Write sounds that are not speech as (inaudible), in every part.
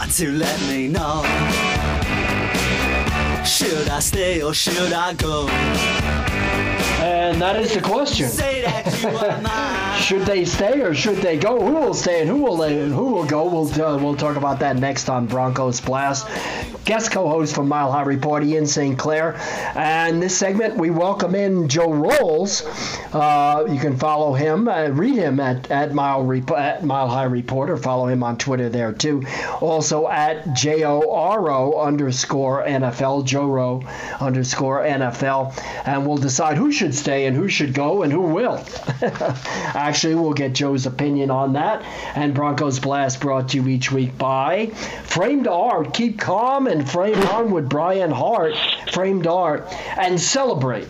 Got to let me know. Should I stay or should I go? And that is the question. Say that you are mine. (laughs) Should they stay or should they go? Who will stay and who will and who will go? We'll uh, we'll talk about that next on Broncos Blast. Guest co-host from Mile High Report, Ian St. Clair, and this segment we welcome in Joe Rowles. Uh, you can follow him, uh, read him at at Mile Rep- at Mile High Report, or follow him on Twitter there too. Also at J O R O underscore NFL, Joe Rowe underscore NFL, and we'll decide who should stay and who should go and who will. (laughs) Actually, we'll get Joe's opinion on that. And Broncos Blast brought to you each week by Framed Art. Keep calm and frame on with Brian Hart. Framed Art and celebrate.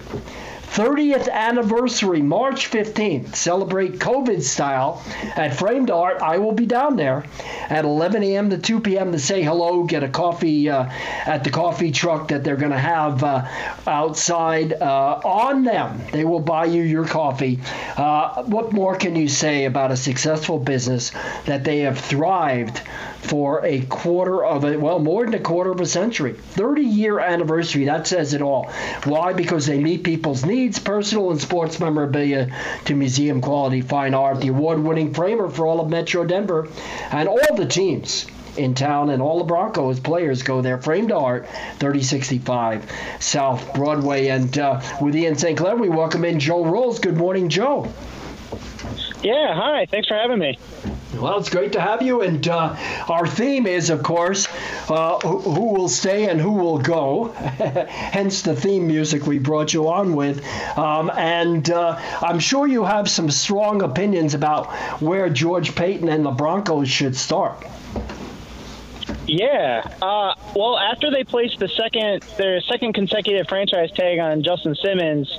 30th anniversary, March 15th. Celebrate COVID style at Framed Art. I will be down there at 11 a.m. to 2 p.m. to say hello, get a coffee uh, at the coffee truck that they're going to have uh, outside uh, on them. They will buy you your coffee. Uh, what more can you say about a successful business that they have thrived for a quarter of a well more than a quarter of a century 30 year anniversary that says it all why because they meet people's needs personal and sports memorabilia to museum quality fine art the award winning framer for all of metro denver and all the teams in town and all the Broncos players go there. Framed Art, 3065 South Broadway. And uh, with Ian St. Clair, we welcome in Joe Rowles. Good morning, Joe. Yeah, hi. Thanks for having me. Well, it's great to have you. And uh, our theme is, of course, uh, who, will stay and who will go. (laughs) Hence the theme music we brought you on with. Um, and uh, I'm sure you have some strong opinions about where George Paton and the Broncos should start. Yeah. Uh, well, after they placed the second their second consecutive franchise tag on Justin Simmons,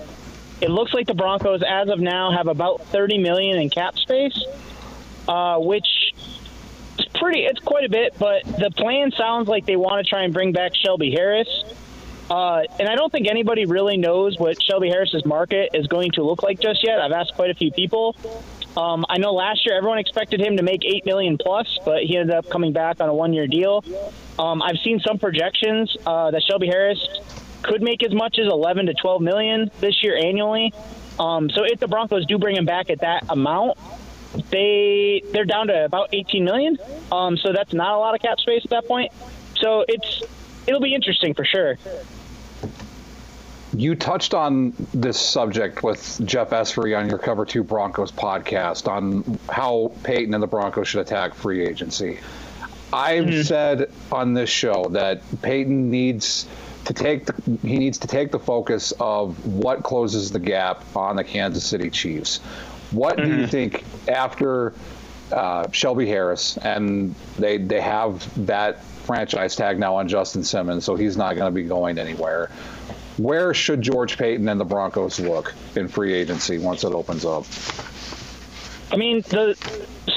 it looks like the Broncos, as of now, have about 30 million in cap space, uh, which is pretty. It's quite a bit, but the plan sounds like they want to try and bring back Shelby Harris. Uh, and I don't think anybody really knows what Shelby Harris's market is going to look like just yet. I've asked quite a few people. Um, I know last year everyone expected him to make eight million plus, but he ended up coming back on a one-year deal. Um, I've seen some projections uh, that Shelby Harris could make as much as 11 to 12 million this year annually. Um, so if the Broncos do bring him back at that amount, they they're down to about 18 million. Um, so that's not a lot of cap space at that point. So it's it'll be interesting for sure. You touched on this subject with Jeff Essery on your Cover Two Broncos podcast on how Paton and the Broncos should attack free agency. I've mm-hmm. said on this show that Paton needs to take the, he needs to take the focus of what closes the gap on the Kansas City Chiefs. What mm-hmm. do you mm-hmm. think after uh, Shelby Harris and they they have that franchise tag now on Justin Simmons, so he's not going to be going anywhere. Where should George Paton and the Broncos look in free agency once it opens up? I mean, the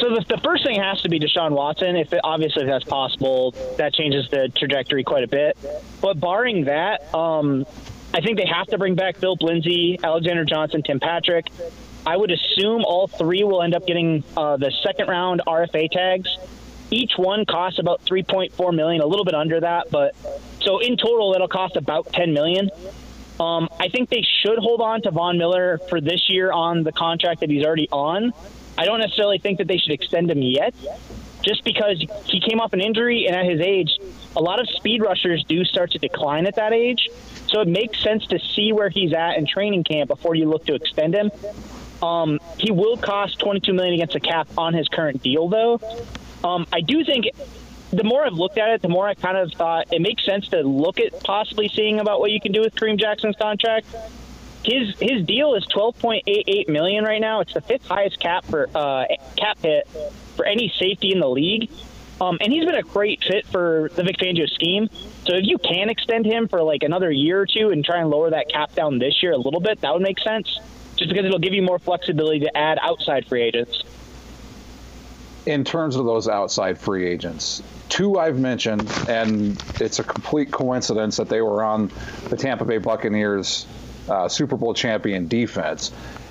so the, the first thing has to be Deshaun Watson. If it, obviously if that's possible, that changes the trajectory quite a bit. But barring that, um, I think they have to bring back Phil Lindsay, Alexander Johnson, Tim Patrick. I would assume all three will end up getting uh, the second round RFA tags. Each one costs about 3.4 million, a little bit under that, but so in total it'll cost about 10 million. Um, I think they should hold on to Von Miller for this year on the contract that he's already on. I don't necessarily think that they should extend him yet, just because he came off an injury and at his age, a lot of speed rushers do start to decline at that age. So it makes sense to see where he's at in training camp before you look to extend him. Um, he will cost 22 million against the cap on his current deal, though. Um, I do think the more I've looked at it, the more I kind of thought it makes sense to look at possibly seeing about what you can do with Kareem Jackson's contract. His his deal is 12.88 million right now. It's the fifth highest cap for uh, cap hit for any safety in the league. Um, and he's been a great fit for the Vic Fangio scheme. So if you can extend him for like another year or two and try and lower that cap down this year a little bit, that would make sense. Just because it'll give you more flexibility to add outside free agents in terms of those outside free agents, two I've mentioned, and it's a complete coincidence that they were on the Tampa Bay Buccaneers uh, Super Bowl champion defense.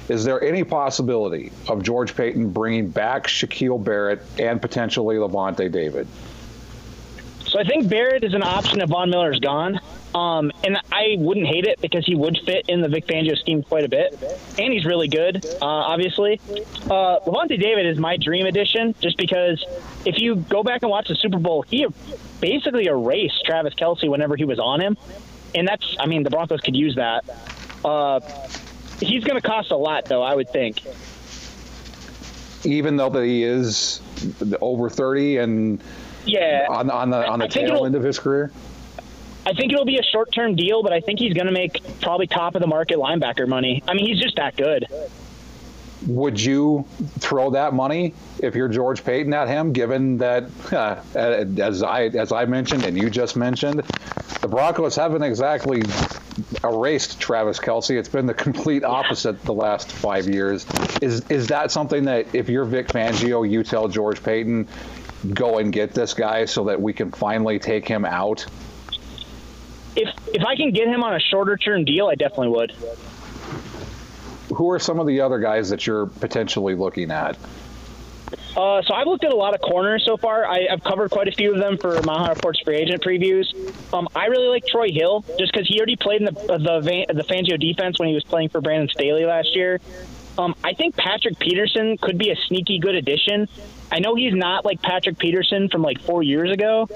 Is there any possibility of George Paton bringing back Shaquille Barrett and potentially Lavonte David? So I think Barrett is an option if Von Miller's gone. Um, and I wouldn't hate it because he would fit in the Vic Fangio scheme quite a bit, and he's really good, uh, obviously. Uh, Lavonte David is my dream addition, just because if you go back and watch the Super Bowl, he basically erased Travis Kelce whenever he was on him, and that's, I mean, the Broncos could use that. Uh, he's going to cost a lot, though, I would think. Even though that he is over thirty and yeah, on, on the on the tail end of his career. I think it'll be a short term deal, but I think he's going to make probably top of the market linebacker money. I mean, he's just that good. Would you throw that money if you're George Paton at him, given that, (laughs) uh, as I as I mentioned and you just mentioned, the Broncos haven't exactly erased Travis Kelce. It's been the complete opposite the last five years. Is is that something that if you're Vic Fangio, you tell George Paton, go and get this guy so that we can finally take him out if if I can get him on a shorter term deal, I definitely would. Who are some of the other guys that you're potentially looking at? Uh, so I've looked at a lot of corners so far. I, have covered quite a few of them for Mile Reports free agent previews. Um, I really like Troy Hill just because he already played in the the, the Fangio defense when he was playing for Brandon Staley last year. Um, I think Patrick Peterson could be a sneaky good addition. I know he's not like Patrick Peterson from like four years ago,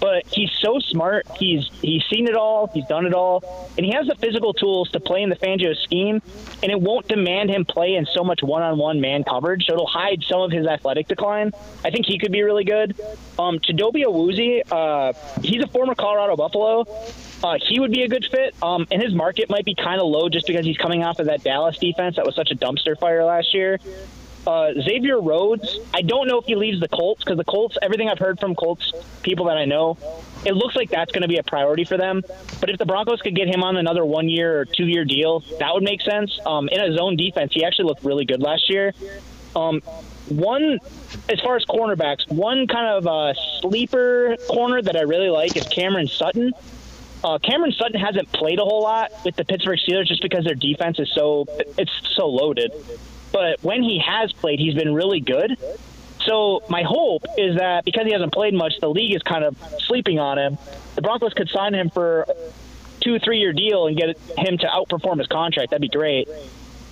but he's so smart. He's he's seen it all. He's done it all, and he has the physical tools to play in the Fangio scheme. And it won't demand him play in so much one-on-one man coverage, so it'll hide some of his athletic decline. I think he could be really good. Um, Chidobe Awuzie, uh, he's a former Colorado Buffalo. Uh, he would be a good fit, um, and his market might be kind of low just because he's coming off of that Dallas defense that was such a dumpster fire last year. Uh, Xavier Rhodes, I don't know if he leaves the Colts because the Colts, everything I've heard from Colts people that I know, it looks like that's going to be a priority for them. But if the Broncos could get him on another one year or two year deal, that would make sense. Um, in a zone defense, he actually looked really good last year. Um, one, as far as cornerbacks, one kind of uh, sleeper corner that I really like is Cameron Sutton. Uh, Cameron Sutton hasn't played a whole lot with the Pittsburgh Steelers just because their defense is so it's so loaded but when he has played, he's been really good. So my hope is that because he hasn't played much, the league is kind of sleeping on him. The Broncos could sign him for two, three year deal and get him to outperform his contract, that'd be great.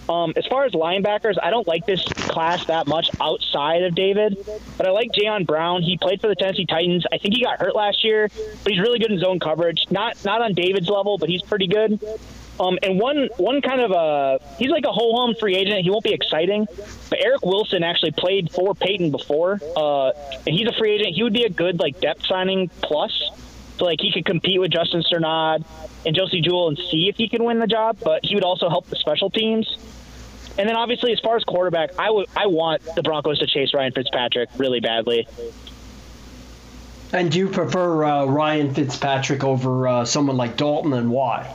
Um, as far as linebackers, I don't like this class that much outside of David, but I like Jayon Brown. He played for the Tennessee Titans. I think he got hurt last year, but he's really good in zone coverage. Not not on David's level, but he's pretty good. Um, and one one kind of a he's like a whole home free agent. He won't be exciting, but Eric Wilson actually played for Paton before, uh, and he's a free agent. He would be a good like depth signing plus. Like he could compete with Justin Strnad and Josey Jewell and see if he can win the job, but he would also help the special teams. And then obviously, as far as quarterback, I would I want the Broncos to chase Ryan Fitzpatrick really badly. And do you prefer uh, Ryan Fitzpatrick over uh, someone like Dalton, and why?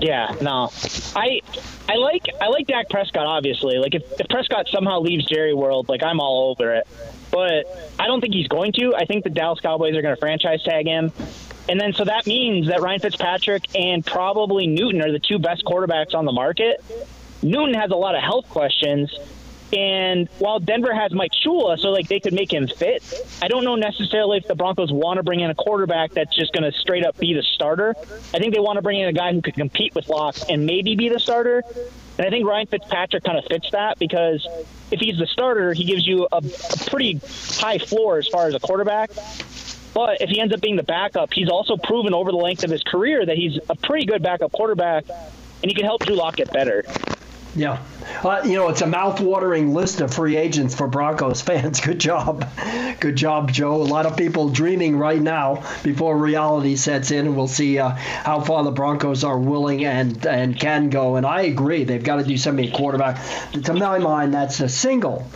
Yeah, no, I I like I like Dak Prescott. Obviously, like if, if Prescott somehow leaves Jerry World, like I'm all over it. But I don't think he's going to. I think the Dallas Cowboys are going to franchise tag him. And then so that means that Ryan Fitzpatrick and probably Newton are the two best quarterbacks on the market. Newton has a lot of health questions. And while Denver has Mike Shula, so like they could make him fit, I don't know necessarily if the Broncos want to bring in a quarterback that's just going to straight up be the starter. I think they want to bring in a guy who could compete with Lock and maybe be the starter. And I think Ryan Fitzpatrick kind of fits that because if he's the starter, he gives you a, a pretty high floor as far as a quarterback. But if he ends up being the backup, he's also proven over the length of his career that he's a pretty good backup quarterback, and he can help Drew Lock get better. Yeah. Uh, you know, it's a mouth-watering list of free agents for Broncos (laughs) fans. Good job. Good job, Joe. A lot of people dreaming right now before reality sets in, and we'll see uh, how far the Broncos are willing and, and can go. And I agree. They've got to do something at quarterback. To my mind, that's a single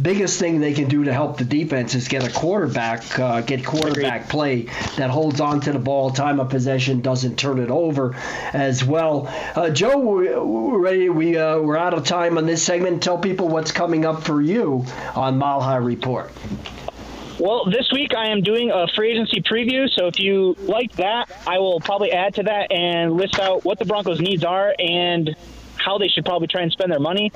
biggest thing they can do to help the defense is get a quarterback, uh, get quarterback play that holds on to the ball, time of possession, doesn't turn it over as well. Uh, Joe, we're ready. We uh, we're out of time on this segment. Tell people what's coming up for you on Mile High Report. Well, this week I am doing a free agency preview. So if you like that, I will probably add to that and list out what the Broncos' needs are and how they should probably try and spend their money.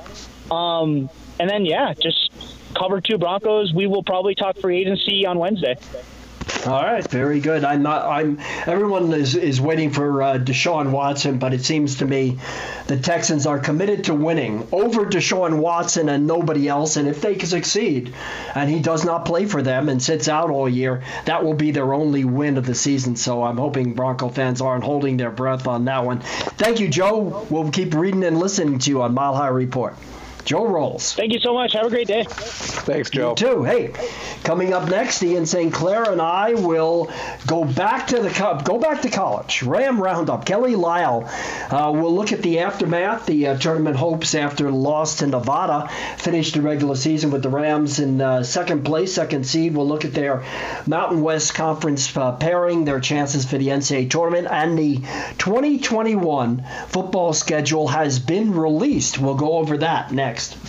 Um, and then, yeah, just cover two Broncos. We will probably talk free agency on Wednesday. All right, very good. I'm not. I'm. Everyone is is waiting for uh, Deshaun Watson, but it seems to me the Texans are committed to winning over Deshaun Watson and nobody else. And if they can succeed, and he does not play for them and sits out all year, that will be their only win of the season. So I'm hoping Bronco fans aren't holding their breath on that one. Thank you, Joe. We'll keep reading and listening to you on Mile High Report. Joe Rowles. Thank you so much. Have a great day. Thanks, Joe. You too. Hey, coming up next, Ian St. Clair and I will go back to the cup, go back to college. Ram Roundup. Kelly Lyell uh, will look at the aftermath, the uh, tournament hopes after loss to Nevada. Finished the regular season with the Rams in uh, second place, second seed. We'll look at their Mountain West Conference uh, pairing, their chances for the NCAA tournament, and the 2021 football schedule has been released. We'll go over that next next.